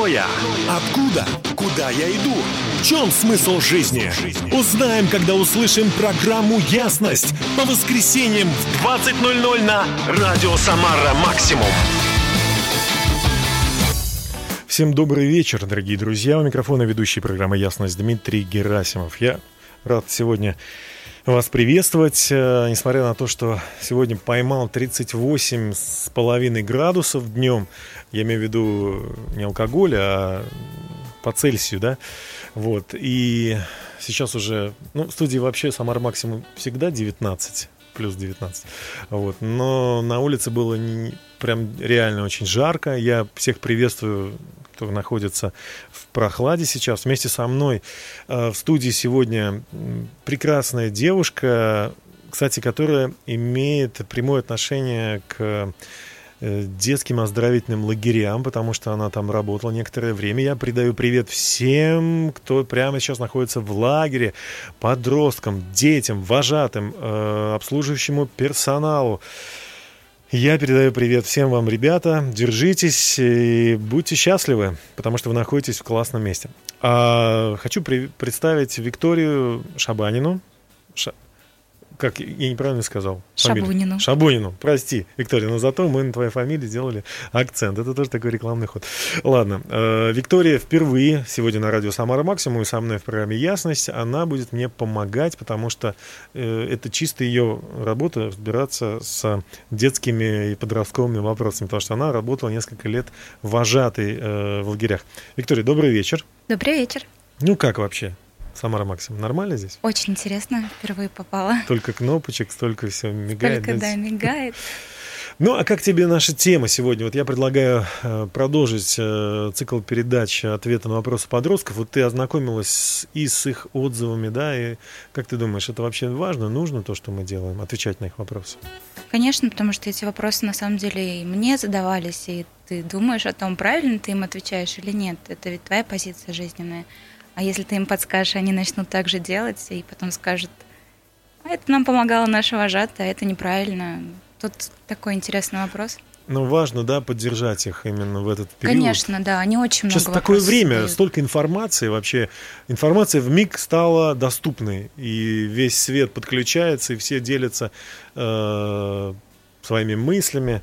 Кто я? Откуда? Куда я иду? В чем смысл жизни? Узнаем, когда услышим программу «Ясность» по воскресеньям в 20.00 на Радио Самара Максимум. Всем добрый вечер, дорогие друзья. У микрофона ведущий программы «Ясность» Дмитрий Герасимов. Я рад сегодня вас приветствовать, э, несмотря на то, что сегодня поймал 38 с половиной градусов днем. Я имею в виду не алкоголь, а по Цельсию, да. Вот. И сейчас уже, ну, в студии вообще Самар максимум всегда 19 плюс 19. Вот. Но на улице было не, прям реально очень жарко. Я всех приветствую кто находится в прохладе сейчас. Вместе со мной э, в студии сегодня прекрасная девушка, кстати, которая имеет прямое отношение к детским оздоровительным лагерям, потому что она там работала некоторое время. Я передаю привет всем, кто прямо сейчас находится в лагере, подросткам, детям, вожатым, э, обслуживающему персоналу. Я передаю привет всем вам, ребята. Держитесь и будьте счастливы, потому что вы находитесь в классном месте. А, хочу при- представить Викторию Шабанину. Ша- как я неправильно сказал? Фамилию. Шабунину. Шабунину, прости, Виктория, но зато мы на твоей фамилии сделали акцент. Это тоже такой рекламный ход. Ладно, э, Виктория впервые сегодня на радио Самара Максимум и со мной в программе Ясность. Она будет мне помогать, потому что э, это чисто ее работа разбираться с детскими и подростковыми вопросами, потому что она работала несколько лет вожатой э, в лагерях. Виктория, добрый вечер. Добрый вечер. Ну как вообще? Самара Максим, нормально здесь? Очень интересно, впервые попала. Только кнопочек, столько все мигает. Только, да, мигает. Ну, а как тебе наша тема сегодня? Вот я предлагаю э, продолжить э, цикл передач ответа на вопросы подростков. Вот ты ознакомилась и с их отзывами, да, и как ты думаешь, это вообще важно, нужно то, что мы делаем, отвечать на их вопросы? Конечно, потому что эти вопросы на самом деле и мне задавались, и ты думаешь о том, правильно ты им отвечаешь или нет. Это ведь твоя позиция жизненная. А если ты им подскажешь, они начнут так же делать, и потом скажут, а это нам помогало наша вожатая, а это неправильно. Тут такой интересный вопрос. Ну, важно, да, поддержать их именно в этот период. Конечно, да, они очень много Сейчас такое время, задают. столько информации вообще. Информация в миг стала доступной, и весь свет подключается, и все делятся э, своими мыслями.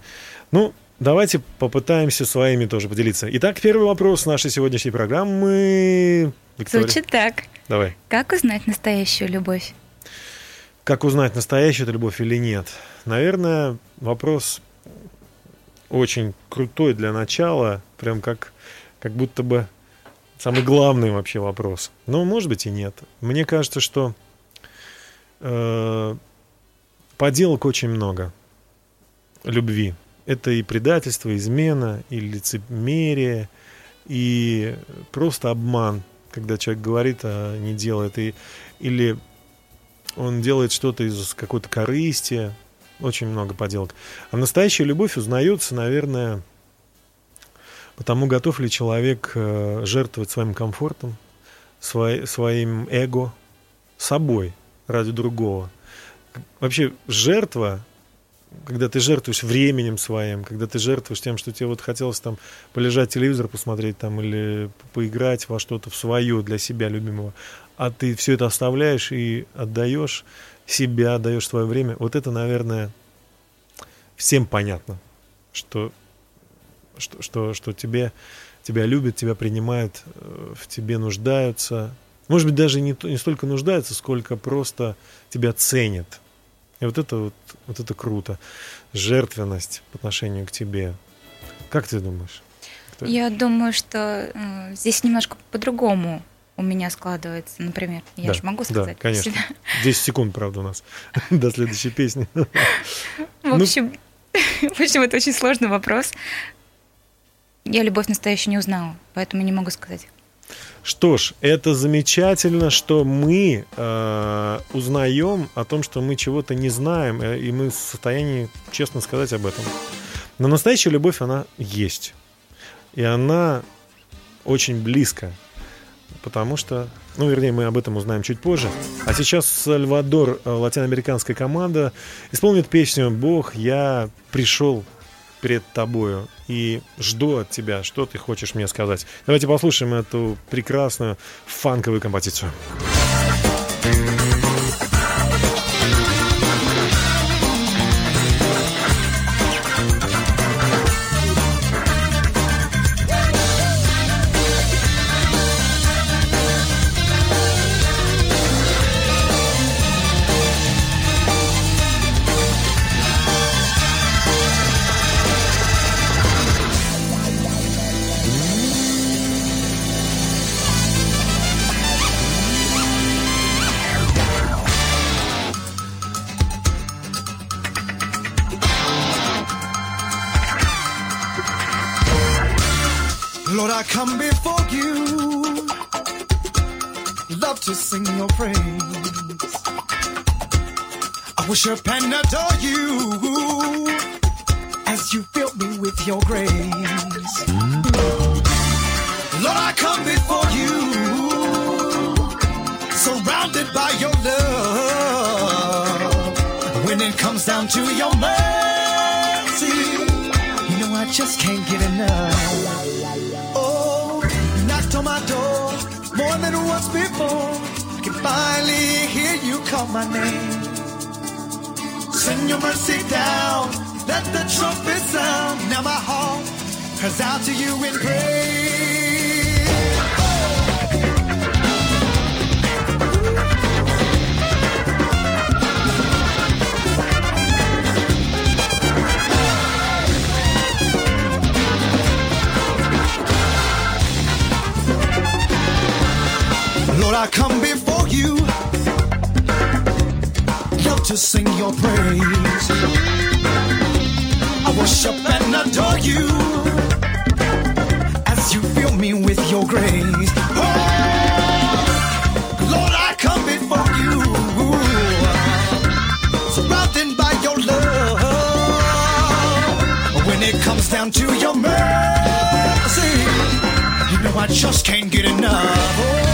Ну, давайте попытаемся своими тоже поделиться. Итак, первый вопрос нашей сегодняшней программы. Виктория. Звучит так. Давай. Как узнать настоящую любовь? Как узнать, настоящую это любовь или нет? Наверное, вопрос очень крутой для начала, прям как, как будто бы самый главный вообще вопрос. Но, может быть, и нет. Мне кажется, что э, поделок очень много любви. Это и предательство, измена, и лицемерие, и просто обман – когда человек говорит, а не делает, и, или он делает что-то из какой-то корысти, очень много поделок. А настоящая любовь узнается, наверное, потому готов ли человек э, жертвовать своим комфортом, свой, своим эго, собой ради другого. Вообще жертва когда ты жертвуешь временем своим, когда ты жертвуешь тем, что тебе вот хотелось там полежать телевизор посмотреть там или поиграть во что-то в свое для себя любимого, а ты все это оставляешь и отдаешь себя, отдаешь свое время, вот это, наверное, всем понятно, что, что, что, что тебе, тебя любят, тебя принимают, э, в тебе нуждаются. Может быть, даже не, не столько нуждаются, сколько просто тебя ценят – и вот это вот, вот это круто. Жертвенность по отношению к тебе. Как ты думаешь? Кто? Я думаю, что э, здесь немножко по-другому у меня складывается, например. Я да, же могу сказать. Да, конечно. 10 секунд, правда, у нас до следующей песни. В ну, общем, в общем, это очень сложный вопрос. Я любовь настоящую не узнала, поэтому не могу сказать. Что ж, это замечательно, что мы э, узнаем о том, что мы чего-то не знаем, э, и мы в состоянии честно сказать об этом. Но настоящая любовь, она есть. И она очень близко. Потому что, ну, вернее, мы об этом узнаем чуть позже. А сейчас Сальвадор, э, латиноамериканская команда, исполнит песню «Бог, я пришел пред тобою и жду от тебя, что ты хочешь мне сказать. Давайте послушаем эту прекрасную фанковую композицию. Lord, I come before you. Love to sing your praise. I worship and adore you as you fill me with your grace. Lord, I come before you, surrounded by your love. When it comes down to your mercy, you know I just can't get enough. My door more than once before. I can finally hear you call my name. Send your mercy down, let the trumpet sound. Now my heart cries out to you in praise. I come before you. Love to sing your praise. I worship and adore you as you fill me with your grace. Oh, Lord, I come before you, surrounded by your love. When it comes down to your mercy, you know I just can't get enough. Oh,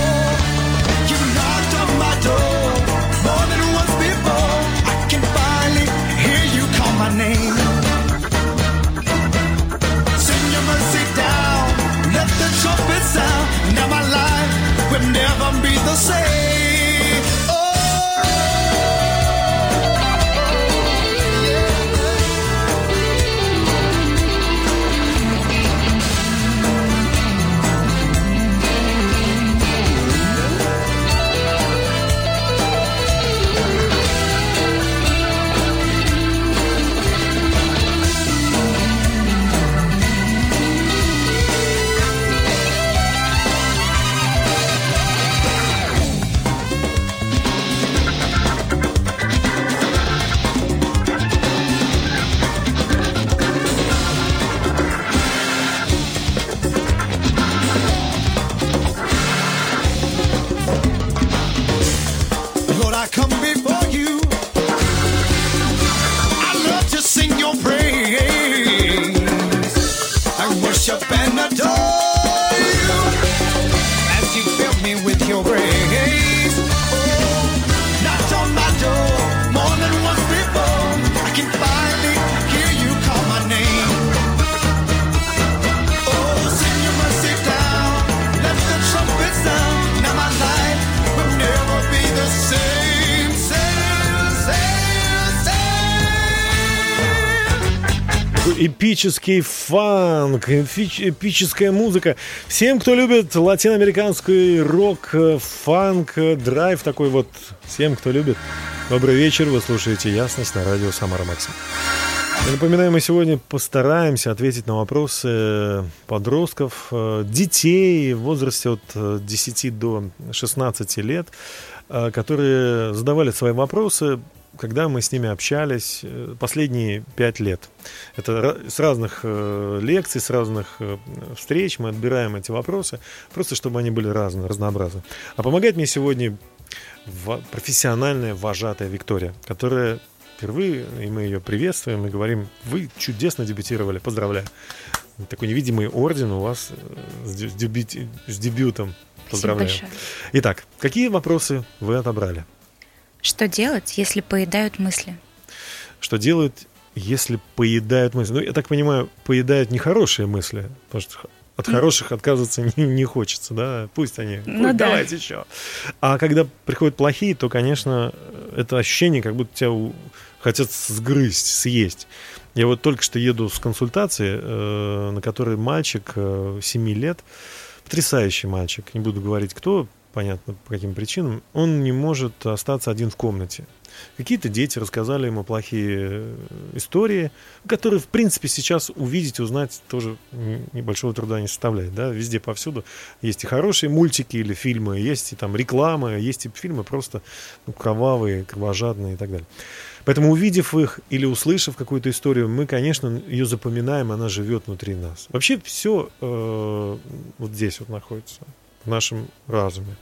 Эпический фанк, эпич- эпическая музыка. Всем, кто любит латиноамериканский рок, э, фанк, э, драйв такой вот, всем, кто любит, добрый вечер, вы слушаете «Ясность» на радио «Самара Максим». Я напоминаю, мы сегодня постараемся ответить на вопросы подростков, э, детей в возрасте от э, 10 до 16 лет, которые задавали свои вопросы, когда мы с ними общались э, последние пять лет. Это с разных э, лекций, с разных э, встреч мы отбираем эти вопросы, просто чтобы они были разные, разнообразны. А помогает мне сегодня профессиональная вожатая Виктория, которая впервые, и мы ее приветствуем и говорим, вы чудесно дебютировали, поздравляю. Такой невидимый орден у вас с, дебют- с дебютом. Поздравляю. Итак, какие вопросы вы отобрали? Что делать, если поедают мысли? Что делают, если поедают мысли. Ну, я так понимаю, поедают нехорошие мысли, потому что от хороших отказываться не, не хочется, да, пусть они, Ну пусть да. давайте еще. А когда приходят плохие, то, конечно, это ощущение, как будто тебя хотят сгрызть, съесть. Я вот только что еду с консультации, э, на которой мальчик э, 7 лет, потрясающий мальчик, не буду говорить кто, понятно, по каким причинам, он не может остаться один в комнате. Какие-то дети рассказали ему плохие э, истории, которые, в принципе, сейчас увидеть, узнать тоже небольшого труда не составляет. Да? Везде, повсюду есть и хорошие мультики или фильмы, есть и там реклама, есть и фильмы просто ну, кровавые, кровожадные и так далее. Поэтому, увидев их или услышав какую-то историю, мы, конечно, ее запоминаем, она живет внутри нас. Вообще все вот здесь вот находится, в нашем разуме.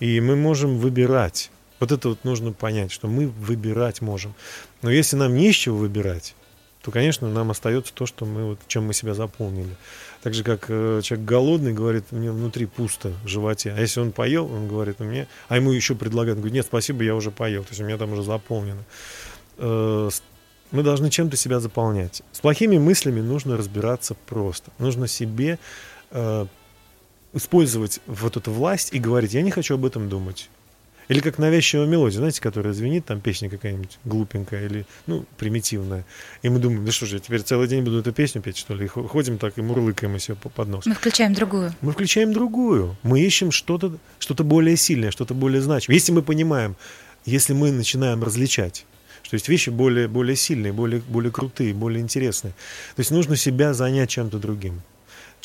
И мы можем выбирать. Вот это вот нужно понять, что мы выбирать можем. Но если нам не из чего выбирать, то, конечно, нам остается то, что мы, вот, чем мы себя заполнили. Так же, как э, человек голодный говорит, мне внутри пусто в животе. А если он поел, он говорит, меня... А ему еще предлагают, он говорит, нет, спасибо, я уже поел. То есть у меня там уже заполнено. Э, мы должны чем-то себя заполнять. С плохими мыслями нужно разбираться просто. Нужно себе э, использовать вот эту власть и говорить, я не хочу об этом думать. Или как навязчивая мелодия, знаете, которая звенит, там песня какая-нибудь глупенькая или, ну, примитивная. И мы думаем, да что же, я теперь целый день буду эту песню петь, что ли? И хо- ходим так и мурлыкаем себе по- под нос. Мы включаем другую. Мы включаем другую. Мы ищем что-то что более сильное, что-то более значимое. Если мы понимаем, если мы начинаем различать, что есть вещи более, более сильные, более, более крутые, более интересные. То есть нужно себя занять чем-то другим.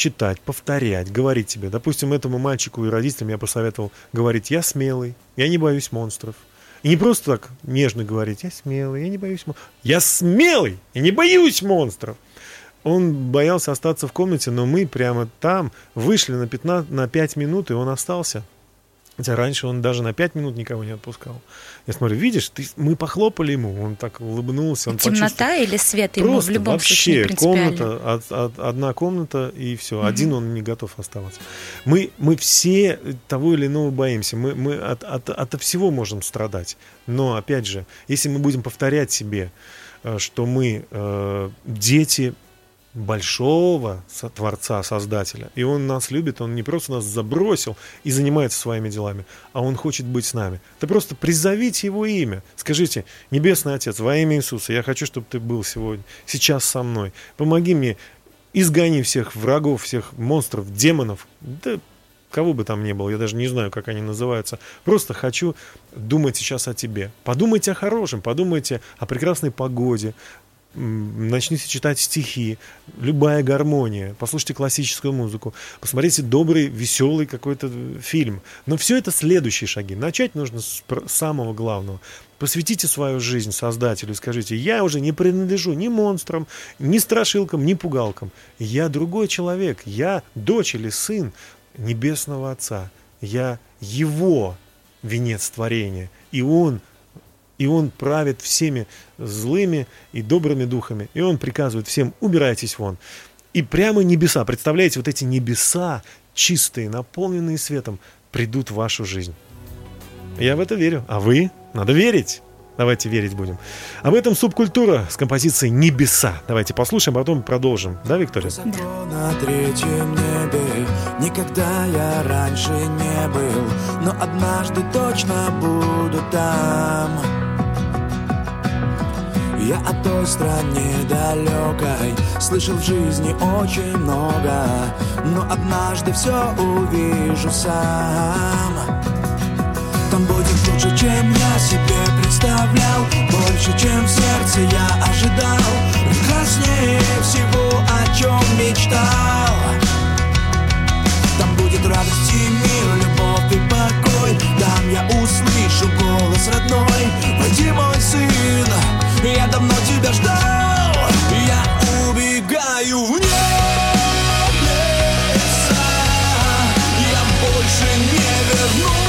Читать, повторять, говорить себе. Допустим, этому мальчику и родителям я посоветовал говорить, я смелый, я не боюсь монстров. И не просто так нежно говорить, я смелый, я не боюсь монстров. Я смелый, я не боюсь монстров. Он боялся остаться в комнате, но мы прямо там вышли на, 15, на 5 минут, и он остался. Хотя раньше он даже на 5 минут никого не отпускал. Я смотрю, видишь, ты, мы похлопали ему, он так улыбнулся, он Темнота или свет ему Просто в любом вообще случае комната, од- од- одна комната и все. Один он не готов оставаться. Мы, мы все того или иного боимся. Мы, мы от, от, от всего можем страдать. Но, опять же, если мы будем повторять себе, э, что мы э, дети большого Творца, Создателя, и Он нас любит, Он не просто нас забросил и занимается своими делами, а Он хочет быть с нами. Ты просто призовите Его имя. Скажите, Небесный Отец, во имя Иисуса, я хочу, чтобы Ты был сегодня, сейчас со мной. Помоги мне, изгони всех врагов, всех монстров, демонов, да кого бы там ни было, я даже не знаю, как они называются. Просто хочу думать сейчас о тебе. Подумайте о хорошем, подумайте о прекрасной погоде, начните читать стихи, любая гармония, послушайте классическую музыку, посмотрите добрый, веселый какой-то э, фильм. Но все это следующие шаги. Начать нужно с самого главного. Посвятите свою жизнь Создателю скажите, я уже не принадлежу ни монстрам, ни страшилкам, ни пугалкам. Я другой человек, я дочь или сын Небесного Отца. Я Его венец творения. И Он и он правит всеми злыми и добрыми духами. И он приказывает всем, убирайтесь вон. И прямо небеса, представляете, вот эти небеса, чистые, наполненные светом, придут в вашу жизнь. Я в это верю. А вы? Надо верить. Давайте верить будем. Об этом субкультура с композицией «Небеса». Давайте послушаем, а потом продолжим. Да, Виктория? На третьем небе Никогда я раньше не был Но однажды точно буду там Я о той стране далекой Слышал в жизни очень много Но однажды все увижу сам. Там будет лучше, чем я себе представлял Больше, чем в сердце я ожидал Прекраснее всего, о чем мечтал. Там будет радость и мир, любовь и покой Там я услышу голос родной Войди, мой сын, я давно тебя ждал. Я убегаю в небеса. Я больше не вернусь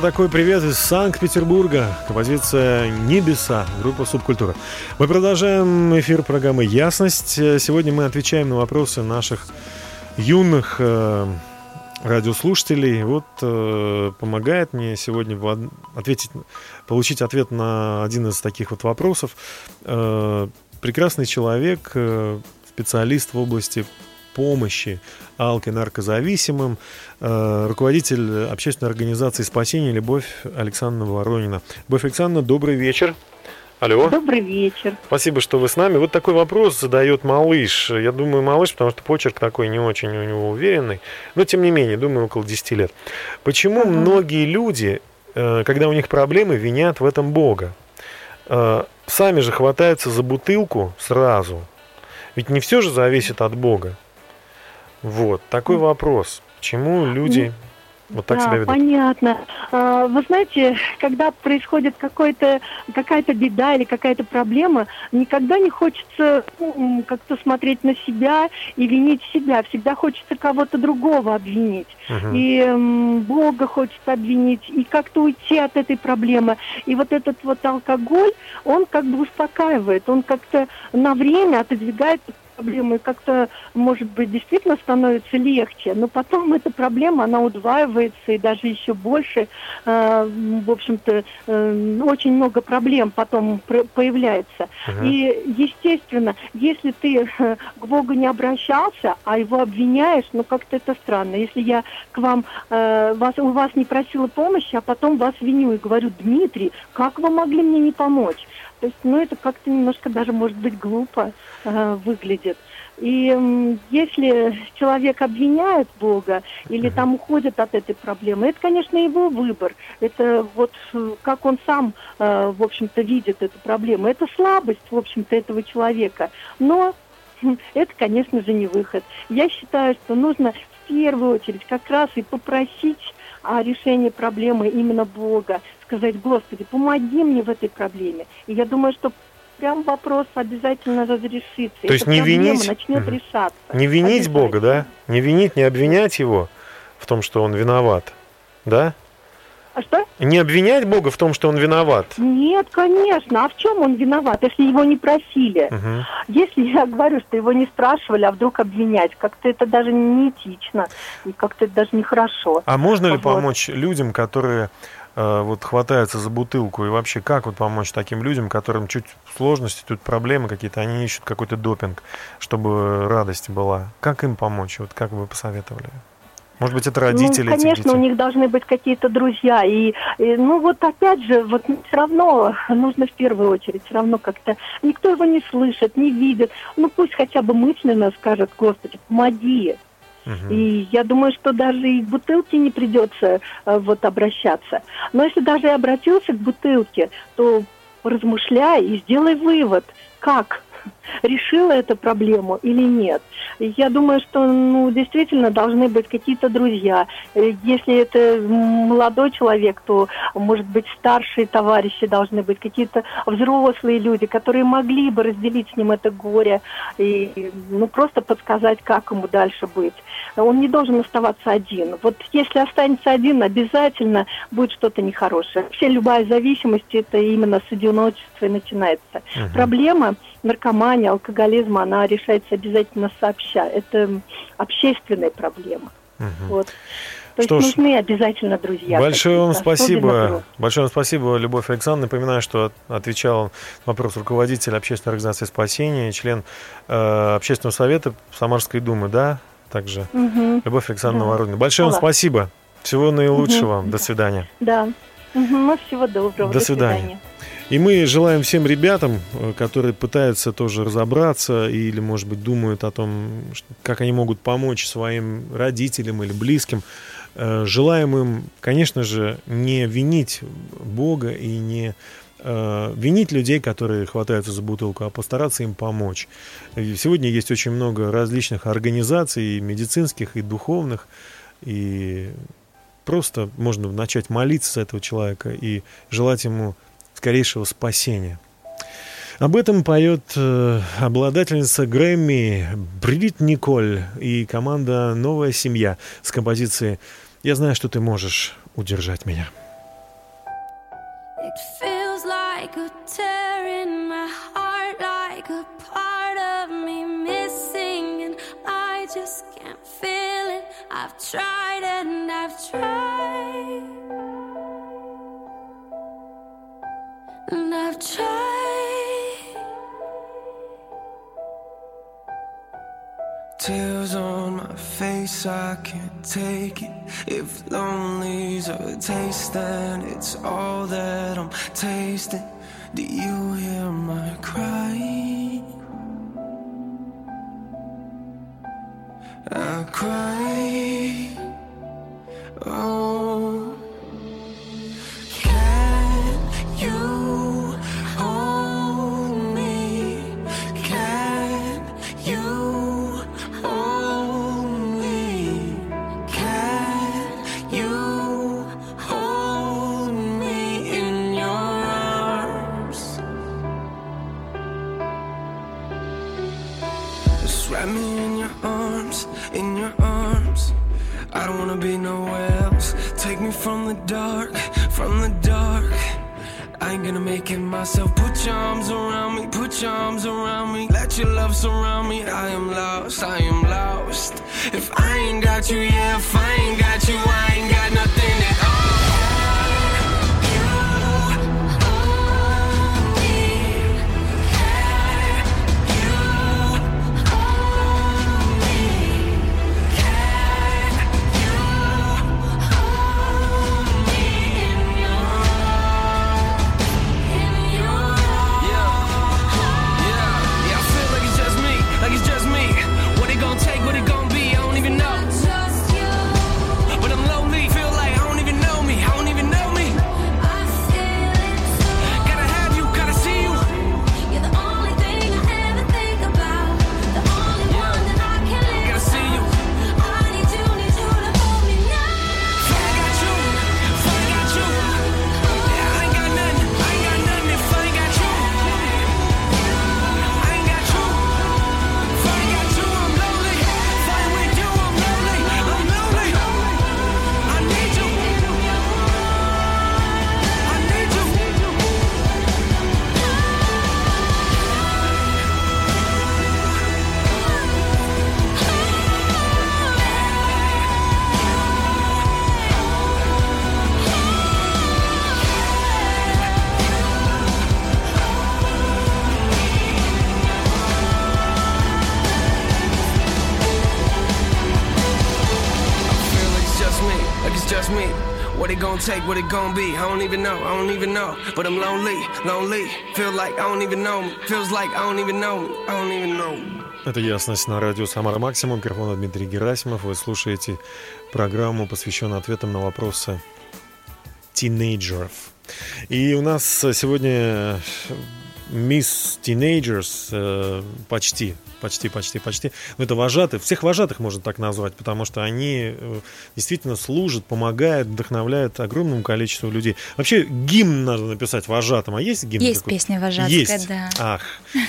Такой привет из Санкт-Петербурга. Композиция «Небеса», группа «Субкультура». Мы продолжаем эфир программы «Ясность». Сегодня мы отвечаем на вопросы наших юных э, радиослушателей. Вот э, помогает мне сегодня ответить, получить ответ на один из таких вот вопросов. Э, прекрасный человек, э, специалист в области помощи алко- и наркозависимым, э, руководитель общественной организации «Спасение. Любовь» Александра Воронина. Любовь Александровна, добрый вечер. Алло. Добрый вечер. Спасибо, что вы с нами. Вот такой вопрос задает малыш. Я думаю, малыш, потому что почерк такой не очень у него уверенный. Но, тем не менее, думаю, около 10 лет. Почему uh-huh. многие люди, э, когда у них проблемы, винят в этом Бога? Э, сами же хватаются за бутылку сразу. Ведь не все же зависит от Бога. Вот, такой вопрос. Почему люди вот так да, себя ведут? понятно. А, вы знаете, когда происходит какой-то, какая-то беда или какая-то проблема, никогда не хочется ну, как-то смотреть на себя и винить себя. Всегда хочется кого-то другого обвинить. Угу. И Бога хочется обвинить, и как-то уйти от этой проблемы. И вот этот вот алкоголь, он как бы успокаивает, он как-то на время отодвигает проблемы как-то, может быть, действительно становится легче, но потом эта проблема, она удваивается и даже еще больше. Э, в общем-то, э, очень много проблем потом появляется. Uh-huh. И, естественно, если ты э, к Богу не обращался, а его обвиняешь, ну как-то это странно. Если я к вам, э, вас, у вас не просила помощи, а потом вас виню и говорю, Дмитрий, как вы могли мне не помочь? То есть, ну, это как-то немножко даже, может быть, глупо э, выглядит. И если человек обвиняет Бога или там уходит от этой проблемы, это, конечно, его выбор. Это вот э, как он сам, э, в общем-то, видит эту проблему. Это слабость, в общем-то, этого человека. Но это, конечно же, не выход. Я считаю, что нужно в первую очередь как раз и попросить о решении проблемы именно Бога, сказать, Господи, помоги мне в этой проблеме. И я думаю, что прям вопрос обязательно разрешится. То есть не винить, начнет угу. решаться. Не винить Бога, да? Не винить, не обвинять Его в том, что Он виноват, да? А что? Не обвинять Бога в том, что он виноват. Нет, конечно. А в чем он виноват, если его не просили? Угу. Если я говорю, что его не спрашивали, а вдруг обвинять, как-то это даже не этично, и как-то это даже нехорошо. А можно ли вот. помочь людям, которые Э, вот хватаются за бутылку и вообще как вот помочь таким людям, которым чуть сложности, тут проблемы какие-то, они ищут какой-то допинг, чтобы радость была. Как им помочь? Вот как вы посоветовали? Может быть, это родители? Ну, конечно, у них должны быть какие-то друзья. И, и, ну, вот опять же, вот все равно нужно в первую очередь, все равно как-то никто его не слышит, не видит. Ну, пусть хотя бы мысленно скажет, Господи, помоги. И я думаю, что даже и к бутылке не придется э, вот обращаться. Но если даже и обратился к бутылке, то размышляй и сделай вывод, как решила эту проблему или нет. Я думаю, что ну, действительно должны быть какие-то друзья. Э, если это молодой человек, то, может быть, старшие товарищи должны быть, какие-то взрослые люди, которые могли бы разделить с ним это горе и ну, просто подсказать, как ему дальше быть. Он не должен оставаться один. Вот если останется один, обязательно будет что-то нехорошее. Вообще любая зависимость, это именно с одиночества и начинается. Uh-huh. Проблема наркомания, алкоголизма, она решается обязательно сообща. Это общественная проблема. Угу. Вот. То что есть ж, нужны обязательно друзья. Большое вам спасибо. Большое вам спасибо, Любовь Александровна. Напоминаю, что отвечал на вопрос руководитель общественной организации «Спасение», член э, общественного совета Самарской думы, да? Также угу. Любовь Александровна да. Воронина. Большое вам спасибо. Всего наилучшего. Угу. До свидания. Да. Угу. Всего доброго. До, До свидания. свидания. И мы желаем всем ребятам, э, которые пытаются тоже разобраться или, может быть, думают о том, как они могут помочь своим родителям или близким, э, желаем им, конечно же, не винить Бога и не э, винить людей, которые хватаются за бутылку, а постараться им помочь. Сегодня есть очень много различных организаций, и медицинских, и духовных, и просто можно начать молиться за этого человека и желать ему скорейшего спасения. Об этом поет э, обладательница Грэмми Бридит Николь и команда «Новая семья» с композицией «Я знаю, что ты можешь удержать меня». It feels like a tear in my heart, like a part of me missing, and I just can't feel it. I've tried and I've tried. Tears on my face, I can't take it. If lonely's a taste, then it's all that I'm tasting. Do you hear my cry? I cry. Oh, dark, from the dark. I ain't gonna make it myself. Put your arms around me, put your arms around me. Let your love surround me. I am lost, I am lost. If I ain't got you, yeah, if I ain't got you, I ain't Gonna take, what it gonna be, I don't even know, I don't even know. But I'm lonely, lonely. Feel like I don't even know. Feels like I don't even know I don't even know. Это ясность на радио Самара Максимум. Микрофон Дмитрий Герасимов. Вы слушаете программу, посвященную ответам на вопросы тинейджеров. И у нас сегодня мисс тинейджерс э, почти, почти, почти, почти. Ну, это вожатые. Всех вожатых можно так назвать, потому что они э, действительно служат, помогают, вдохновляют огромному количеству людей. Вообще гимн надо написать вожатым. А есть гимн? Есть какой-то? песня вожатская, Есть. да. Ах,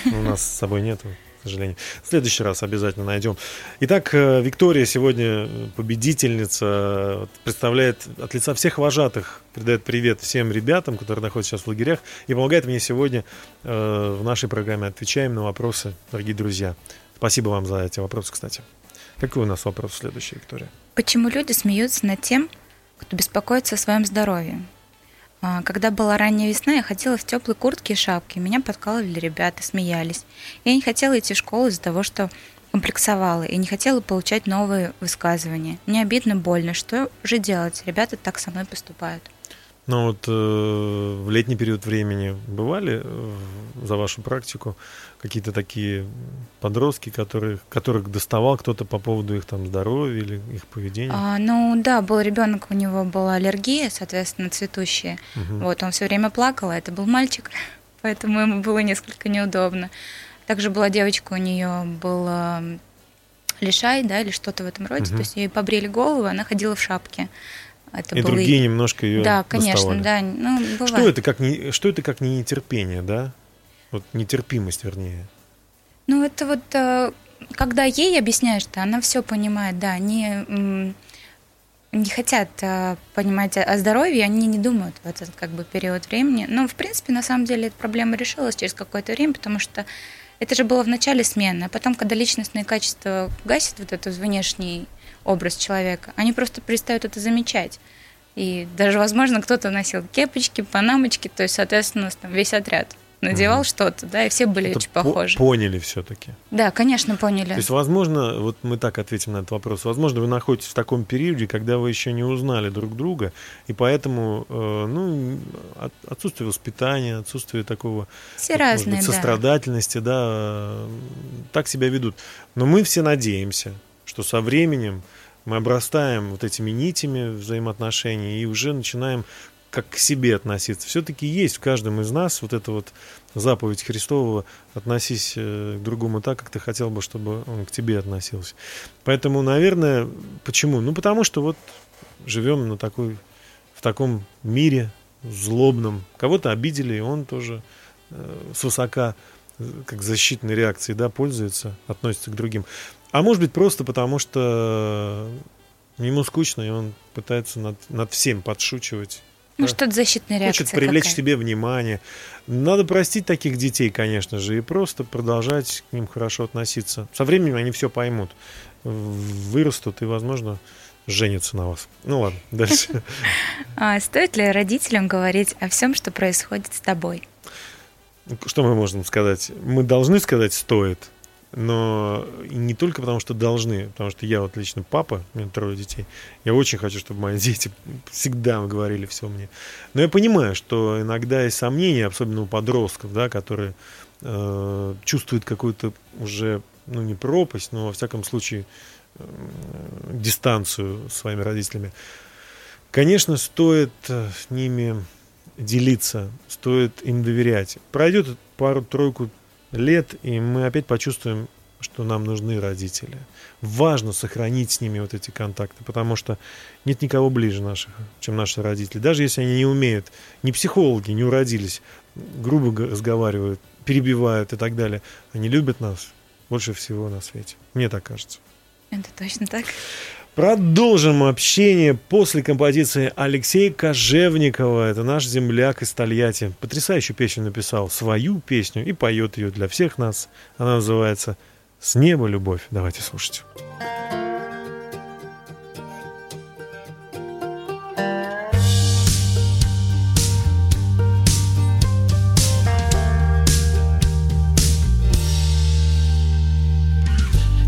у нас с собой нету, к сожалению. В следующий раз обязательно найдем. Итак, э, Виктория сегодня победительница, э, представляет от лица всех вожатых, передает привет всем ребятам, которые находятся сейчас в лагерях, и помогает мне сегодня э, в нашей программе «Отвечаем на вопросы», дорогие друзья. Спасибо вам за эти вопросы, кстати. Какой у нас вопрос следующий, Виктория? Почему люди смеются над тем, кто беспокоится о своем здоровье? А, Когда была ранняя весна, я ходила в теплой куртке и шапке. Меня подкалывали ребята, смеялись. Я не хотела идти в школу из-за того, что комплексовала и не хотела получать новые высказывания. Мне обидно, больно. Что же делать? Ребята так со мной поступают. Ну вот э, в летний период времени бывали э, за вашу практику какие-то такие подростки, которые, которых доставал кто-то по поводу их там здоровья или их поведения? А, ну да, был ребенок, у него была аллергия, соответственно, цветущая. Мгм. Вот, он все время плакал, а это был мальчик, поэтому ему было несколько неудобно. Также была девочка, у нее был м, лишай, да, или что-то в этом роде. Мгм. То есть ей побрили голову, она ходила в шапке. Это И было другие немножко ее Да, конечно, доставали. да. Ну, бывает. Что это как не, что это как не нетерпение, да? Вот нетерпимость, вернее. Ну, это вот э, когда ей объясняешь, что она все понимает, да, м, не хотят э, понимать о о здоровье, они не думают в этот как бы период времени. Но, в принципе, на самом деле эта проблема решилась через какое-то время, потому что это же было в начале смены, а потом, когда личностные качества гасят вот этот внешний образ человека, они просто перестают это замечать. И даже, возможно, кто-то носил кепочки, панамочки, то есть, соответственно, там весь отряд надевал Мгм. что-то, да, и все были Это очень по- похожи. поняли все-таки. Да, конечно, поняли. То есть, возможно, вот мы так ответим на этот вопрос. Возможно, вы находитесь в таком периоде, когда вы еще не узнали друг друга, и поэтому, э, ну, от- отсутствие воспитания, отсутствие такого Все может разные, быть, да. сострадательности, да, э, так себя ведут. Но мы все надеемся, что со временем мы обрастаем вот этими нитями взаимоотношений и уже начинаем как к себе относиться. Все-таки есть в каждом из нас вот эта вот заповедь Христова «относись э, к другому так, как ты хотел бы, чтобы он к тебе относился». Поэтому, наверное, почему? Ну, потому что вот живем на такой, в таком мире злобном. Кого-то обидели, и он тоже э, свысока, э, как защитной реакцией, да, пользуется, относится к другим. А может быть, просто потому что ему скучно, и он пытается над, над всем подшучивать. Ну, Да. что-то защитная реакция Хочет привлечь какая. к себе внимание. Надо простить таких детей, конечно же, и просто продолжать к ним хорошо относиться. Со временем они все поймут. Вырастут и, возможно, женятся на вас. Ну ладно, дальше. А стоит ли родителям говорить о всем, что происходит с тобой? Что мы можем сказать? Мы должны сказать «стоит», но не только потому, что должны, потому что я вот лично папа, у меня трое детей, я очень хочу, чтобы мои дети всегда говорили все мне. Но я понимаю, что иногда есть сомнения, особенно у подростков, да, которые э, чувствуют какую-то уже, ну не пропасть, но во всяком случае э, дистанцию с своими родителями. Конечно, стоит с ними делиться, стоит им доверять. Пройдет пару-тройку лет, и мы опять почувствуем, что нам нужны родители. Важно сохранить с ними вот эти контакты, потому что нет никого ближе наших, чем наши родители. Даже если они не умеют, не психологи, не уродились, грубо разговаривают, перебивают и так далее, они любят нас больше всего на свете. Мне так кажется. Это точно так. Продолжим общение после композиции Алексея Кожевникова. Это наш земляк из Тольятти. Потрясающую песню написал, свою песню, и поет ее для всех нас. Она называется «С неба любовь». Давайте слушать.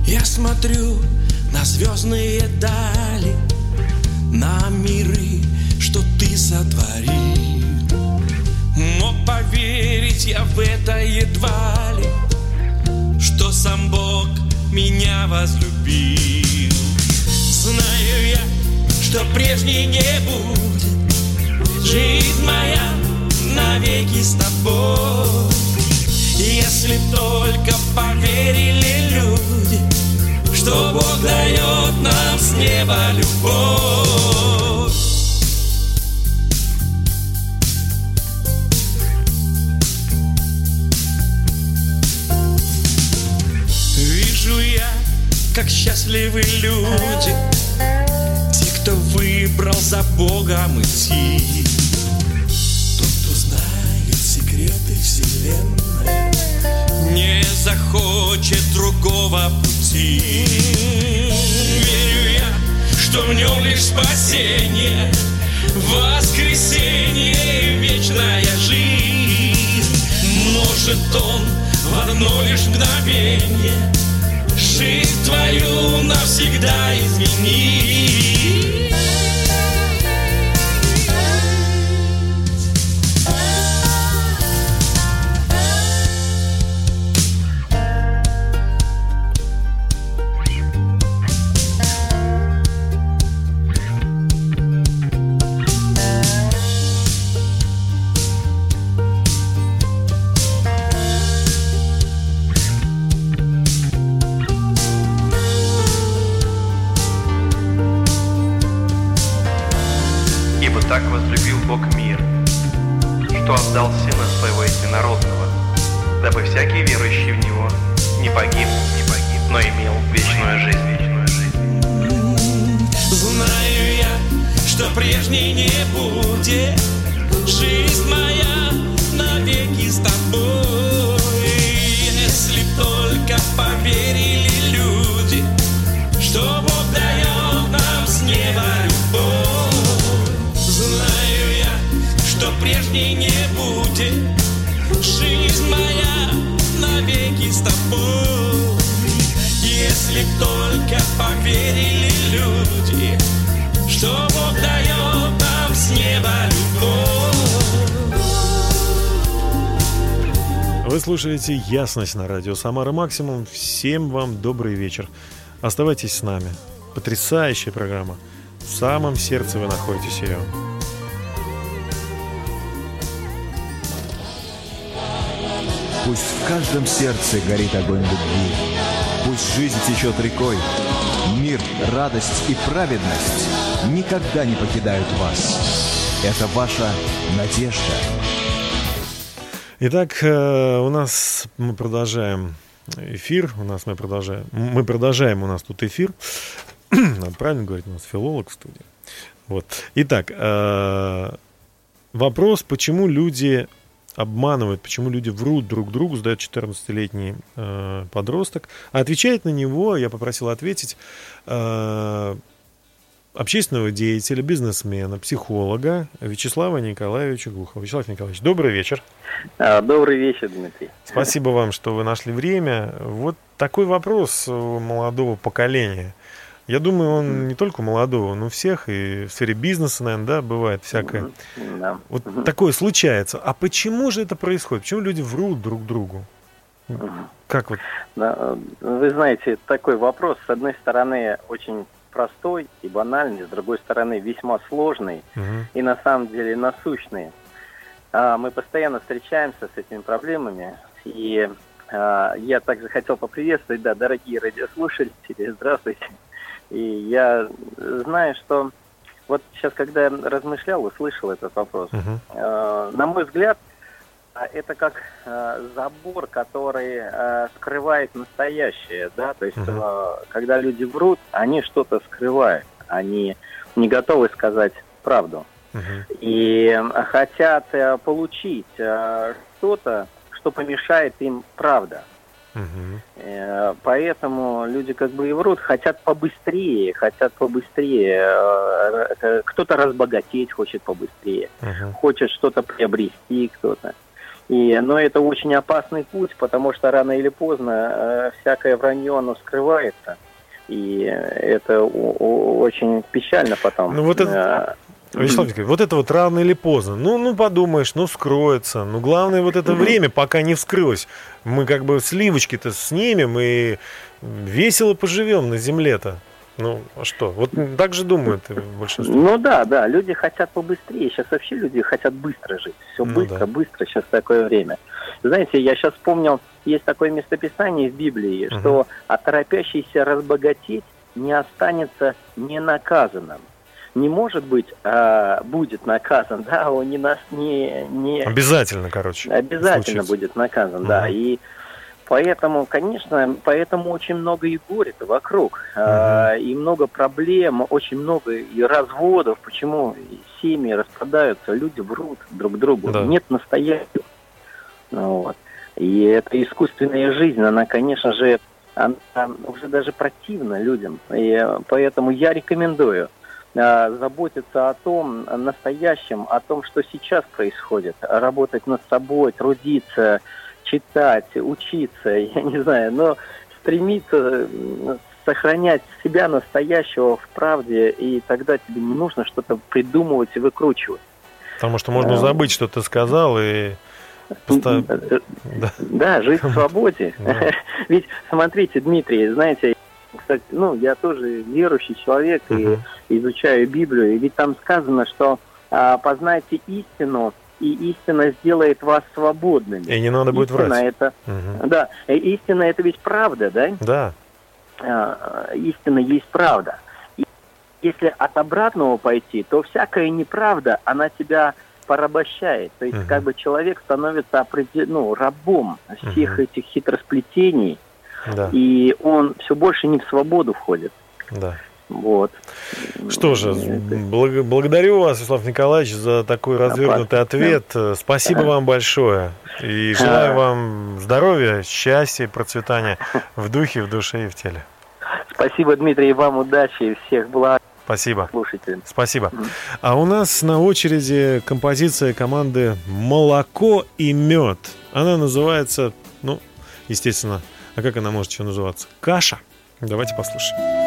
Я смотрю звездные дали, на миры, что ты сотворил. Но поверить я в это едва ли, что сам Бог меня возлюбил. Знаю я, что прежней не будет, жизнь моя навеки с тобой. Если только поверили люди, что Бог дает нам с неба любовь. Вижу я, как счастливы люди, те, кто выбрал за Богом идти. Тот, кто знает секреты вселенной, не захочет другого пути. Верю я, что в нем лишь спасение, воскресенье и вечная жизнь. Может он в одно лишь мгновение жизнь твою навсегда изменить. Единородного, дабы всякий слушаете «Ясность» на радио «Самара Максимум». Всем вам добрый вечер. Оставайтесь с нами. Потрясающая программа. В самом сердце вы находитесь ее. Пусть в каждом сердце горит огонь любви. Пусть жизнь течет рекой. Мир, радость и праведность никогда не покидают вас. Это ваша надежда. Итак, э, у нас мы продолжаем эфир. У нас мы продолжаем. Мы продолжаем у нас тут эфир. Надо правильно говорить, у нас филолог в студии. Вот. Итак, э, вопрос, почему люди обманывают, почему люди врут друг другу, задает 14-летний э, подросток. А отвечает на него, я попросил ответить, э, общественного деятеля, бизнесмена, психолога Вячеслава Николаевича Глухова. Вячеслав Николаевич, добрый вечер. А, Добрый вечер, Дмитрий. Спасибо вам, что вы нашли время. Вот такой вопрос у молодого поколения. Я думаю, он не только у молодого, но у всех, и в сфере бизнеса, наверное, да, бывает всякое. Да. Вот такое случается. А почему же это происходит? Почему люди врут друг другу? Как вот? Да, Вы знаете, такой вопрос, с одной стороны, очень простой и банальный, с другой стороны, весьма сложный Мгм. и на самом деле насущный. А, Мы постоянно встречаемся с этими проблемами, и а, я также хотел поприветствовать, да, дорогие радиослушатели, здравствуйте. И я знаю, что вот сейчас, когда я размышлял, услышал этот вопрос. Э, на мой взгляд, это как э, забор, который э, скрывает настоящее, да, то есть, Мгм. э, когда люди врут, они что-то скрывают, они не готовы сказать правду Мгм. и э, хотят э, получить э, что-то, что помешает им правда. Мгм. Э, Поэтому люди как бы и врут, хотят побыстрее, хотят побыстрее. э, э, Кто-то разбогатеть хочет побыстрее, Мгм. хочет что-то приобрести кто-то. И, но это очень опасный путь, потому что рано или поздно э, всякое вранье, оно скрывается. И это очень печально потом. Ну, вот это- Э, Вячеслав Николаевич, вот это вот рано или поздно. Ну, ну подумаешь, ну скроется. Ну, главное вот это время, пока не вскрылось. Мы как бы сливочки-то снимем и весело поживем на земле-то. Ну, а что? Вот так же думают э, большинство. Ну да, да, люди хотят побыстрее. Сейчас вообще люди хотят быстро жить. Все Ну быстро, да. быстро. Сейчас такое время. Знаете, я сейчас вспомнил, есть такое местописание в Библии, Мгм. что а торопящийся разбогатеть не останется ненаказанным. Не может быть, а, будет наказан, да, он не, нас, не, не, Обязательно, короче. Обязательно случится. будет наказан, да. Мгм. И поэтому, конечно, поэтому очень много и горя вокруг, а, и много проблем, очень много и разводов. Почему семьи распадаются, люди врут друг другу, Да. нет настоящего. Ну, вот. И эта искусственная жизнь, она, конечно же, она уже даже противна людям. И э, поэтому я рекомендую э, заботиться о том настоящем, о том, что сейчас происходит, работать над собой, трудиться, читать, учиться, я не знаю, но стремиться сохранять себя настоящего в правде, и тогда тебе не нужно что-то придумывать и выкручивать. Потому что можно Э, забыть, что ты сказал, и поста- Э, да. Да, жить в свободе. Да. Ведь, смотрите, Дмитрий, знаете, кстати, ну, я тоже верующий человек и Мгм. изучаю Библию, и ведь там сказано, что а, познайте истину, и истина сделает вас свободными. И не надо будет истина врать. это, Мгм. да, истина это ведь правда, да? Да. А, истина есть правда. И если от обратного пойти, то всякая неправда, она тебя порабощает. То есть Мгм. как бы человек становится определ- ну, рабом всех Мгм. этих хитросплетений, Да. и он все больше не в свободу входит. Да. Вот. Что же, благ- благодарю вас, Вячеслав Николаевич, за такой развернутый ответ. Спасибо вам большое. И желаю вам здоровья, счастья, процветания в духе, в душе и в теле. Спасибо, Дмитрий, и вам удачи и всех благ Спасибо. слушателям. Спасибо. А у нас на очереди композиция команды «Молоко и мед». Она называется, ну, естественно, а как она может еще называться? «Каша». Давайте послушаем.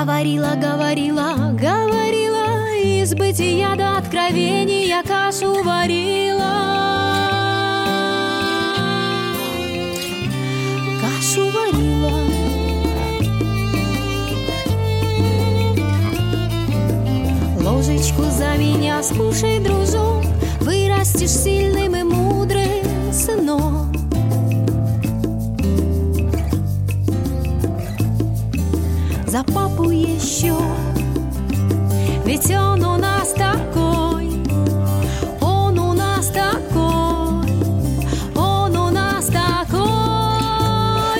Говорила, говорила, говорила, из бытия до откровения кашу варила. Кашу варила. Ложечку за меня скушай, дружок, Вырастешь сильным За папу еще, ведь он у нас такой, он у нас такой, он у нас такой,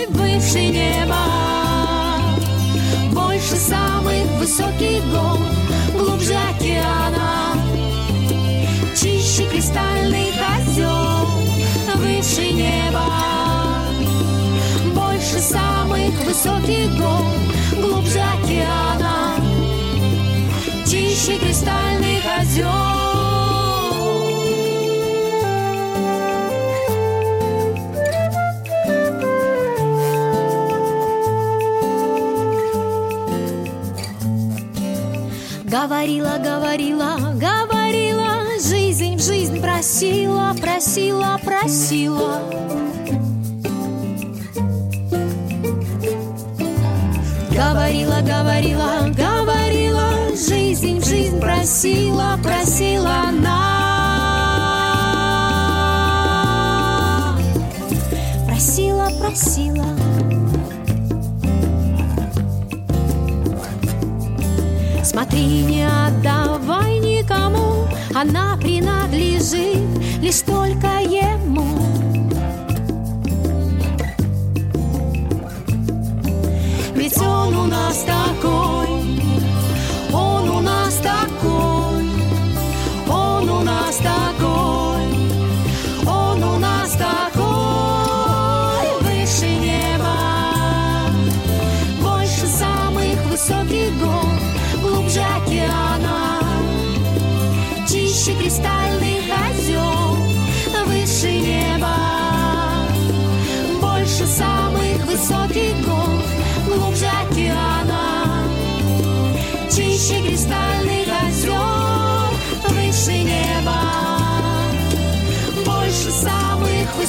выше неба, больше самых высоких гор, глубже океана, чище кристальных озер, выше неба, больше самых высоких гор, чище кристальных озер. Говорила, говорила, говорила, жизнь в жизнь просила, просила, просила. Просила, просила она. Просила, просила. Смотри, не отдавай никому, она принадлежит лишь только ему. Ведь он у нас такой, у нас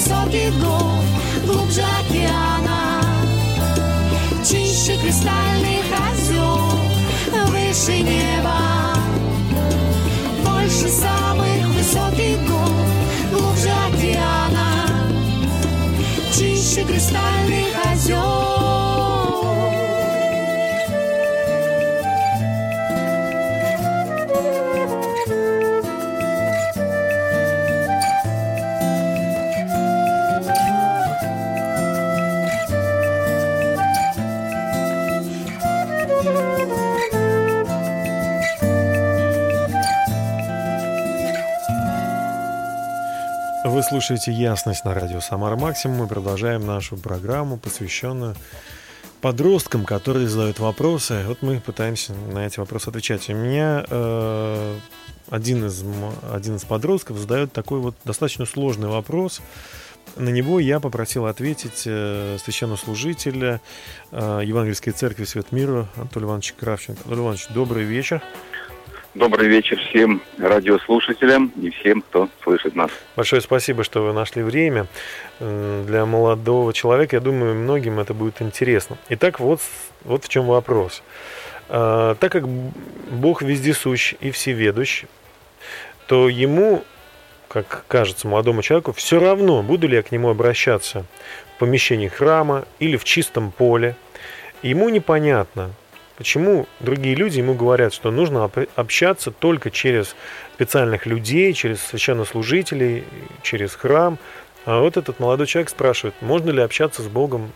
высоких гор, глубже океана, чище кристальных озер, выше неба, больше самых слушаете «Ясность» на радио «Самара Максимум». Мы продолжаем нашу программу, посвященную подросткам, которые задают вопросы. Вот мы пытаемся на эти вопросы отвечать. У меня э, один, из, один из подростков задает такой вот достаточно сложный вопрос. На него я попросил ответить э, священнослужителя э, Евангельской церкви Свет Мира Анатолия Ивановича Кравченко. Анатолий Иванович, добрый вечер. Добрый вечер всем радиослушателям и всем, кто слышит нас. Большое спасибо, что вы нашли время. Для молодого человека, я думаю, многим это будет интересно. Итак, вот, вот в чем вопрос. А, Так как Бог вездесущ и всеведущ, то ему, как кажется молодому человеку, все равно, буду ли я к нему обращаться в помещении храма или в чистом поле. Ему непонятно, почему другие люди ему говорят, что нужно об- общаться только через специальных людей, через священнослужителей, через храм. А вот этот молодой человек спрашивает, можно ли общаться с Богом,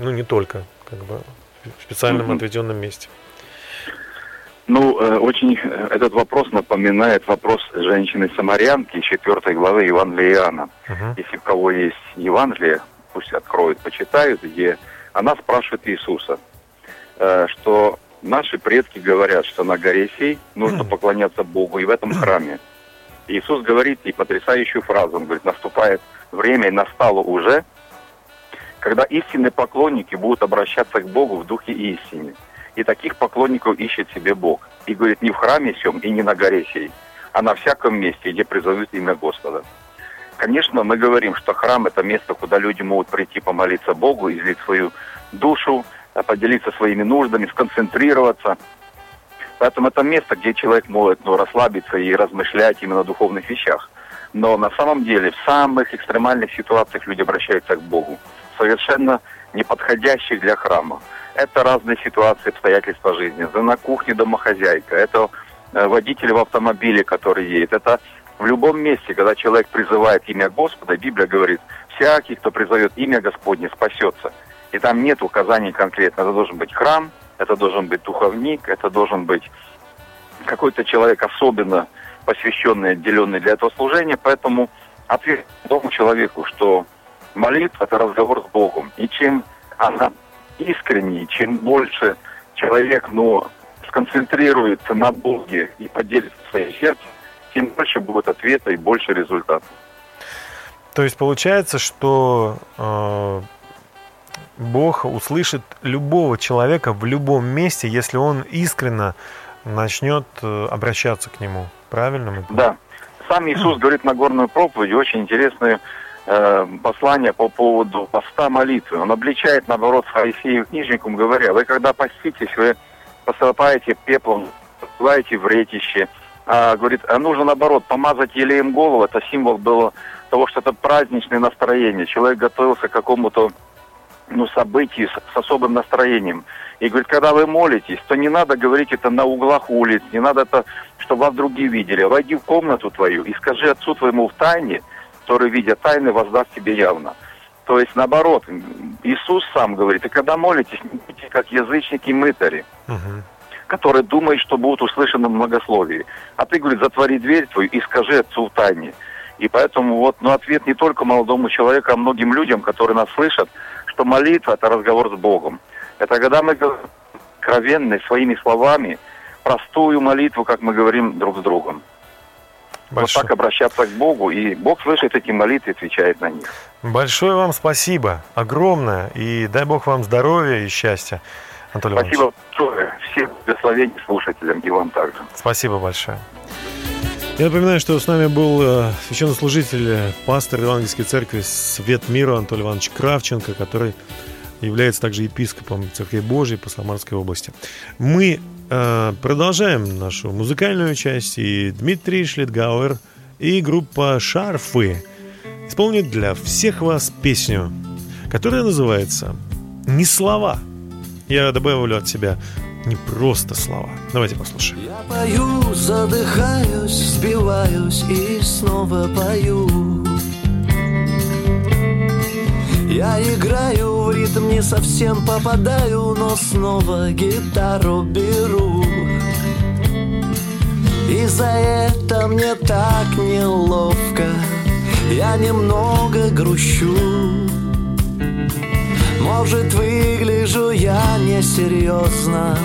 ну не только, как бы в специальном отведенном месте. Ну, э, очень э, этот вопрос напоминает вопрос женщины-самарянки 4 главы Евангелия Иоанна. Если у кого есть Евангелие, пусть откроют, почитают, где она спрашивает Иисуса, э, что наши предки говорят, что на горе сей нужно поклоняться Богу и в этом храме. Иисус говорит и потрясающую фразу, он говорит, наступает время и настало уже, когда истинные поклонники будут обращаться к Богу в духе истины. И таких поклонников ищет себе Бог. И говорит, не в храме сем и не на горе сей, а на всяком месте, где призовут имя Господа. Конечно, мы говорим, что храм – это место, куда люди могут прийти помолиться Богу, излить свою душу, поделиться своими нуждами, сконцентрироваться. Поэтому это место, где человек может ну, расслабиться и размышлять именно о духовных вещах. Но на самом деле в самых экстремальных ситуациях люди обращаются к Богу, совершенно не подходящих для храма. Это разные ситуации, обстоятельства жизни. Это на кухне домохозяйка, это э, водитель в автомобиле, который едет. Это в любом месте, когда человек призывает имя Господа, Библия говорит, всякий, кто призовет имя Господне, спасется. И там нет указаний конкретно. Это должен быть храм, это должен быть духовник, это должен быть какой-то человек особенно посвященный, отделенный для этого служения. Поэтому ответ тому человеку, что молитва – это разговор с Богом. И чем она искреннее, чем больше человек ну, сконцентрируется на Боге и поделится своим сердцем, тем больше будет ответа и больше результата. То есть получается, что э, Бог услышит любого человека в любом месте, если он искренно начнет э, обращаться к нему. Правильно? мы Да. Сам Иисус говорит на горную проповедь очень интересное э, послание по поводу поста молитвы. Он обличает, наоборот, фарисеев книжникам, говоря, вы когда поститесь, вы посыпаете пеплом, посылаете в ретище. А, говорит, а нужно, наоборот, помазать елеем голову. Это символ было того, что это праздничное настроение. Человек готовился к какому-то ну, событию с, с особым настроением. И говорит, когда вы молитесь, то не надо говорить это на углах улиц, не надо это, чтобы вас другие видели. Войди в комнату твою и скажи отцу твоему в тайне, который, видя тайны, воздаст тебе явно. То есть, наоборот, Иисус сам говорит, и когда молитесь, не будьте как язычники мытари, которые думают, что будут услышаны в многословии. А ты, говорит, затвори дверь твою и скажи отцу в тайне. И поэтому вот, ну, ответ не только молодому человеку, а многим людям, которые нас слышат, что молитва – это разговор с Богом. Это когда мы говорим откровенно, своими словами, простую молитву, как мы говорим друг с другом. Вот так обращаться к Богу, и Бог слышит эти молитвы и отвечает на них. Большое вам спасибо, огромное, и дай Бог вам здоровья и счастья, Анатолий. Спасибо большое всем благословений слушателям и вам также. Спасибо большое. Я напоминаю, что с нами был э, священнослужитель, э, пастор Евангельской церкви Свет Мира Анатолий Иванович Кравченко, который является также епископом Церкви Божией по Самарской области. Мы э, продолжаем нашу музыкальную часть, и Дмитрий Шлитгауэр и группа «Шарфы» исполнят для всех вас песню, которая называется «Не слова». Я добавлю от себя не просто слова. Давайте послушаем. Я пою, задыхаюсь, сбиваюсь и снова пою. Я играю в ритм, не совсем попадаю, но снова гитару беру. И за это мне так неловко, я немного грущу. Может, выгляжу я несерьезно,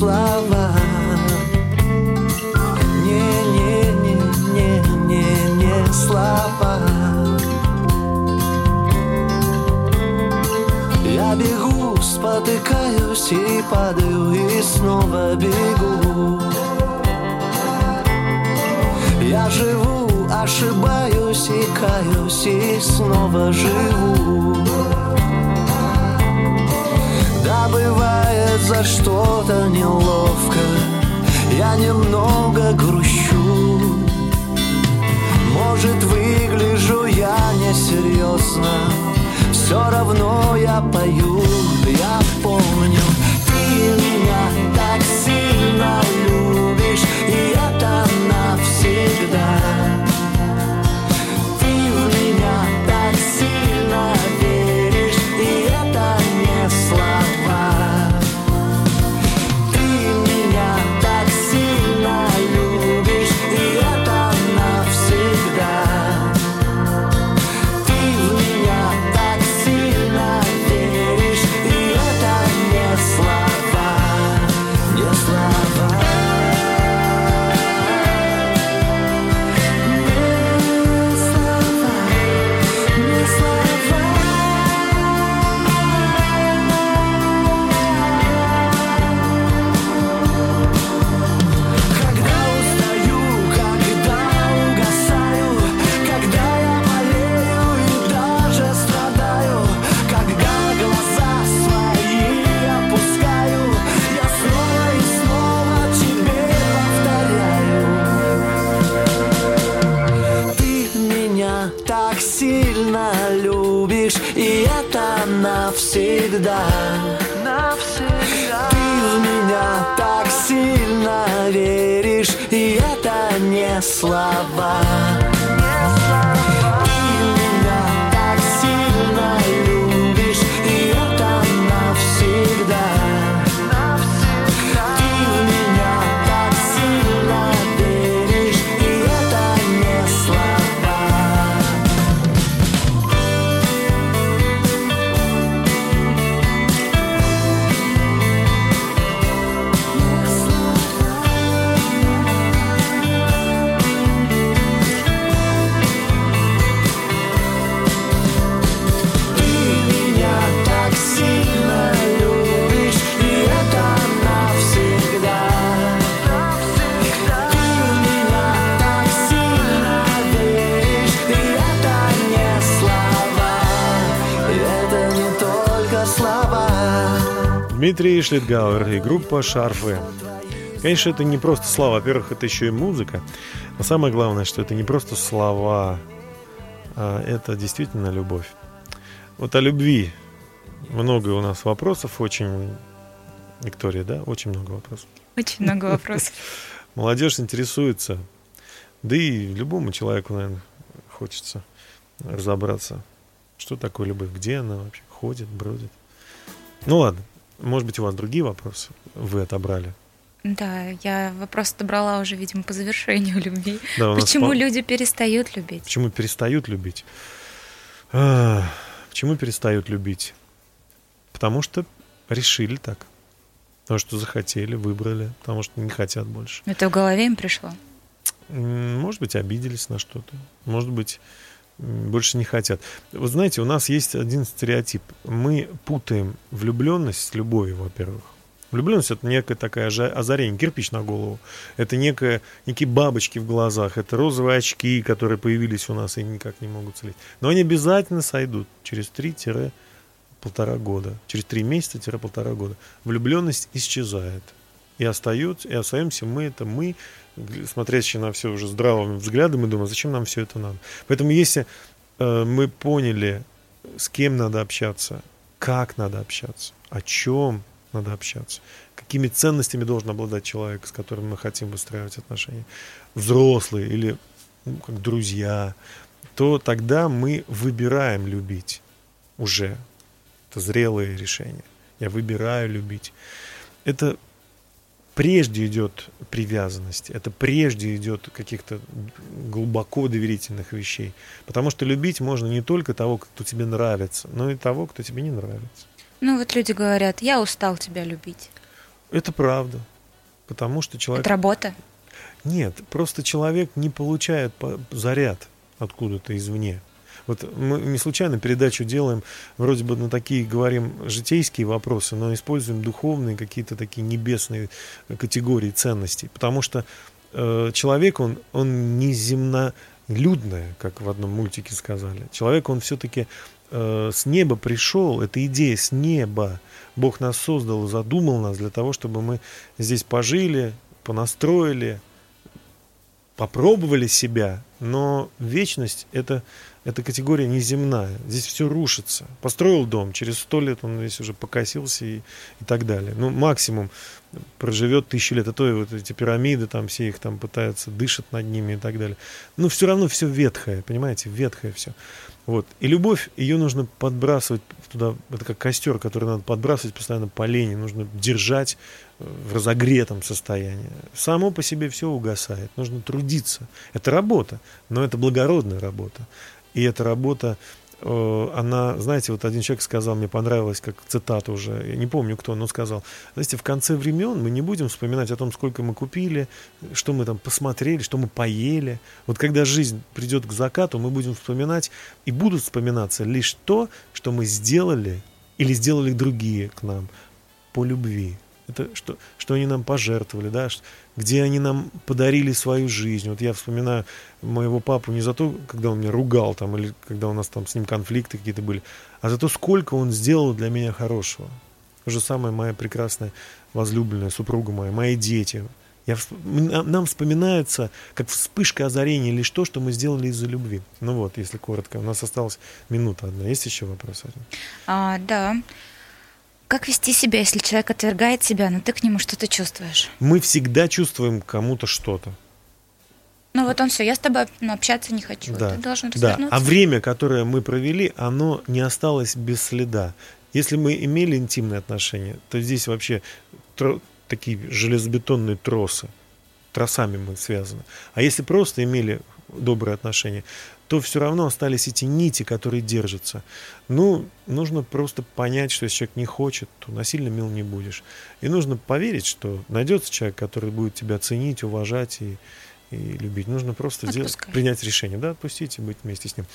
слова. Не, не, не, не, не, не слова. Я бегу, спотыкаюсь и падаю, и снова бегу. Я живу, ошибаюсь и каюсь, и снова живу. Да, бывает за что-то неловко. Я немного грущу. Может выгляжу я несерьезно. Все равно я пою, я помню Ты меня так сильно любишь. И это навсегда Дмитрий Шлитгауэр и группа «Шарфы». Конечно, это не просто слова. Во-первых, это еще и музыка. Но самое главное, что это не просто слова, а это действительно любовь. Вот о любви много у нас вопросов, очень... Виктория, да? Очень много вопросов. Очень много вопросов. Молодежь интересуется. Да и любому человеку, наверное, хочется разобраться, что такое любовь, где она вообще ходит, бродит. Ну ладно, может быть, у вас другие вопросы вы отобрали. Да, я вопрос добрала уже, видимо, по завершению любви. Да, Почему по- люди перестают любить? Почему перестают любить? А, Почему перестают любить? Потому что решили так. Потому что захотели, выбрали, потому что не хотят больше. Это в голове им пришло. Может быть, обиделись на что-то. Может быть, больше не хотят. Вы знаете, у нас есть один стереотип. Мы путаем влюбленность с любовью, во-первых. Влюбленность это некая такая озарение, кирпич на голову. Это некая, некие бабочки в глазах, это розовые очки, которые появились у нас и никак не могут слить. Но они обязательно сойдут через 3-полтора года. Через 3 месяца-полтора года. Влюбленность исчезает. И остается, и остаемся мы, это мы, смотрящие на все уже здравым взглядом и думаем, зачем нам все это надо. Поэтому если э, мы поняли, с кем надо общаться, как надо общаться, о чем надо общаться, какими ценностями должен обладать человек, с которым мы хотим выстраивать отношения, взрослые или ну, как друзья, то тогда мы выбираем любить уже. Это зрелые решения. Я выбираю любить. Это прежде идет привязанность, это прежде идет каких-то глубоко доверительных вещей. Потому что любить можно не только того, кто тебе нравится, но и того, кто тебе не нравится. Ну вот люди говорят, я устал тебя любить. Это правда. Потому что человек... Это работа. Нет, просто человек не получает по- заряд откуда-то извне. Вот мы не случайно передачу делаем, вроде бы на такие говорим житейские вопросы, но используем духовные какие-то такие небесные категории ценностей. Потому что э, человек, он, он не земнолюдное, как в одном мультике сказали. Человек, он все-таки э, с неба пришел, это идея с неба. Бог нас создал, задумал нас для того, чтобы мы здесь пожили, понастроили, попробовали себя, но вечность это, это категория неземная. Здесь все рушится. Построил дом, через сто лет он весь уже покосился и, и так далее. Ну, максимум проживет тысячу лет, а то и вот эти пирамиды, там все их там пытаются, дышат над ними и так далее. Но все равно все ветхое, понимаете, ветхое все. Вот. И любовь, ее нужно подбрасывать туда, это как костер, который надо подбрасывать постоянно по лени, нужно держать э, в разогретом состоянии. Само по себе все угасает, нужно трудиться. Это работа, но это благородная работа. И эта работа Э, она, знаете, вот один человек сказал, мне понравилось, как цитата уже, я не помню кто, но сказал, знаете, в конце времен мы не будем вспоминать о том, сколько мы купили, что мы там посмотрели, что мы поели. Вот когда жизнь придет к закату, мы будем вспоминать и будут вспоминаться лишь то, что мы сделали или сделали другие к нам по любви. Это что, что они нам пожертвовали, да, где они нам подарили свою жизнь. Вот я вспоминаю моего папу не за то, когда он меня ругал там, или когда у нас там с ним конфликты какие-то были, а за то, сколько он сделал для меня хорошего. То же самое моя прекрасная возлюбленная супруга моя, мои дети. Я, нам вспоминается, как вспышка озарения, лишь то, что мы сделали из-за любви. Ну вот, если коротко. У нас осталась минута одна. Есть еще вопрос? А, да. Как вести себя, если человек отвергает тебя, но ты к нему что-то чувствуешь? Мы всегда чувствуем кому-то что-то. Ну вот он все, я с тобой ну, общаться не хочу. Да. Ты должен да. А время, которое мы провели, оно не осталось без следа. Если мы имели интимные отношения, то здесь вообще тро- такие железобетонные тросы. Тросами мы связаны. А если просто имели добрые отношения, то все равно остались эти нити, которые держатся. Ну, нужно просто понять, что если человек не хочет, то насильно мил не будешь. И нужно поверить, что найдется человек, который будет тебя ценить, уважать и, и любить. Нужно просто сделать, принять решение, да, отпустить и быть вместе с ним.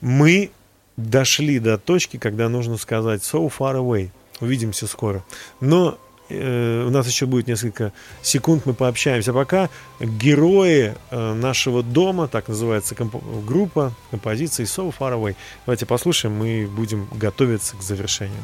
Мы дошли до точки, когда нужно сказать so far away. Увидимся скоро. Но у нас еще будет несколько секунд, мы пообщаемся. Пока герои э, нашего дома, так называется комп- группа композиции So Far Away. Давайте послушаем, мы будем готовиться к завершению.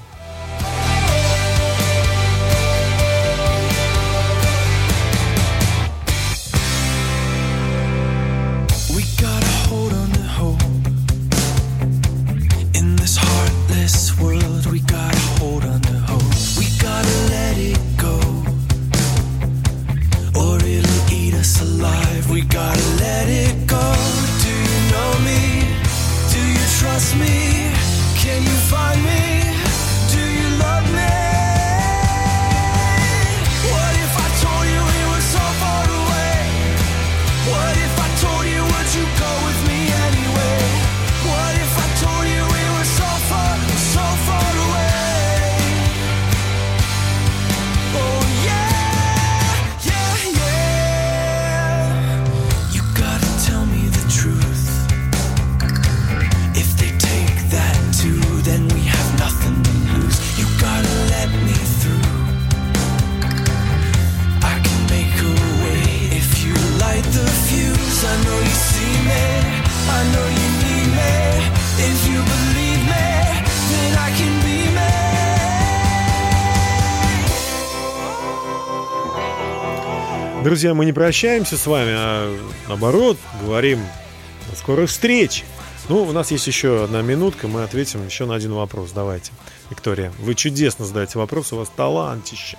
Друзья, мы не прощаемся с вами, а наоборот, говорим до скорых встреч. Ну, у нас есть еще одна минутка, мы ответим еще на один вопрос. Давайте. Виктория, вы чудесно задаете вопрос, у вас талантище.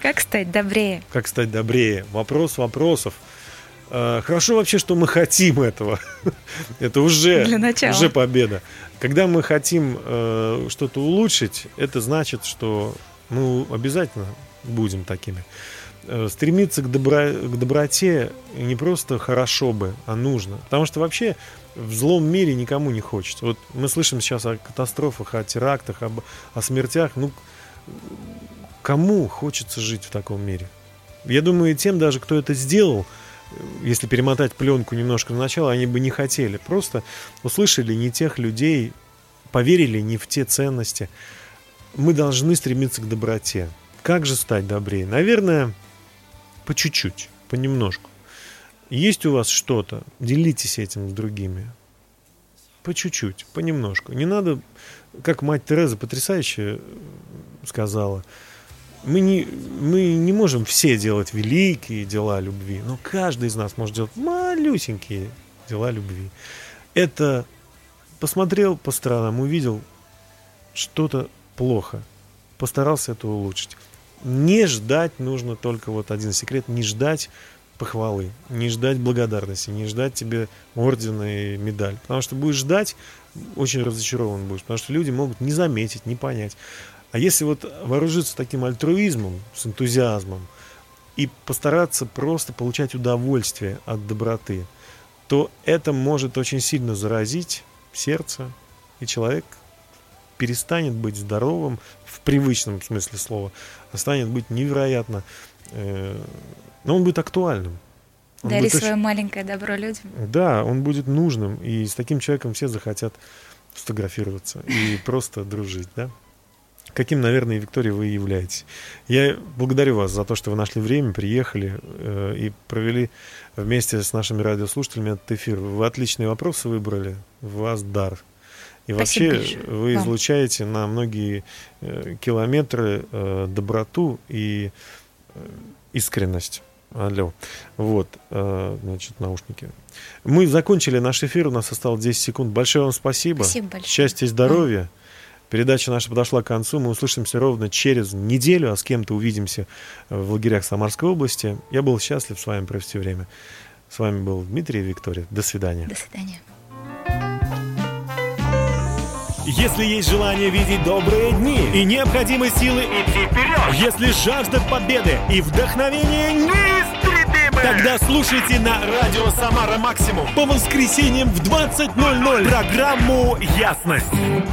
Как стать добрее? Как стать добрее? Вопрос вопросов. Э, Хорошо вообще, что мы хотим этого. Это уже, уже победа. Когда мы хотим э, что-то улучшить, это значит, что мы обязательно будем такими. Э, Стремиться к, добро- к доброте не просто хорошо бы, а нужно. Потому что вообще в злом мире никому не хочется. Вот мы слышим сейчас о катастрофах, о терактах, об, о смертях. Ну, кому хочется жить в таком мире? Я думаю, тем даже, кто это сделал, если перемотать пленку немножко на начало, они бы не хотели. Просто услышали не тех людей, поверили не в те ценности. Мы должны стремиться к доброте. Как же стать добрее? Наверное, по чуть-чуть, понемножку. Есть у вас что-то, делитесь этим с другими. По чуть-чуть, понемножку. Не надо, как мать Тереза потрясающе сказала, мы не, мы не можем все делать великие дела любви, но каждый из нас может делать малюсенькие дела любви. Это посмотрел по сторонам, увидел что-то плохо, постарался это улучшить. Не ждать нужно только вот один секрет, не ждать похвалы, не ждать благодарности, не ждать тебе ордена и медаль. Потому что будешь ждать, очень разочарован будешь, потому что люди могут не заметить, не понять. А если вот вооружиться таким альтруизмом, с энтузиазмом, и постараться просто получать удовольствие от доброты, то это может очень сильно заразить сердце, и человек перестанет быть здоровым в привычном смысле слова, станет быть невероятно, э, но он будет актуальным. Он Дари будет свое очень... маленькое добро людям. Да, он будет нужным, и с таким человеком все захотят фотографироваться и просто дружить, да? каким, наверное, Виктория, вы являетесь. Я благодарю вас за то, что вы нашли время, приехали э, и провели вместе с нашими радиослушателями этот эфир. Вы отличные вопросы выбрали, у вас дар. И Спасибо вообще большое. вы вам. излучаете на многие э, километры э, доброту и э, искренность. Алло. Вот, значит, наушники. Мы закончили наш эфир, у нас осталось 10 секунд. Большое вам спасибо. Спасибо большое. Счастья и здоровья. Передача наша подошла к концу. Мы услышимся ровно через неделю, а с кем-то увидимся в лагерях Самарской области. Я был счастлив с вами провести время. С вами был Дмитрий и Виктория. До свидания. До свидания. Если есть желание видеть добрые дни и необходимые силы идти вперед, если жажда победы и вдохновение неистребимы, тогда слушайте на радио «Самара Максимум» по воскресеньям в 20.00 программу «Ясность».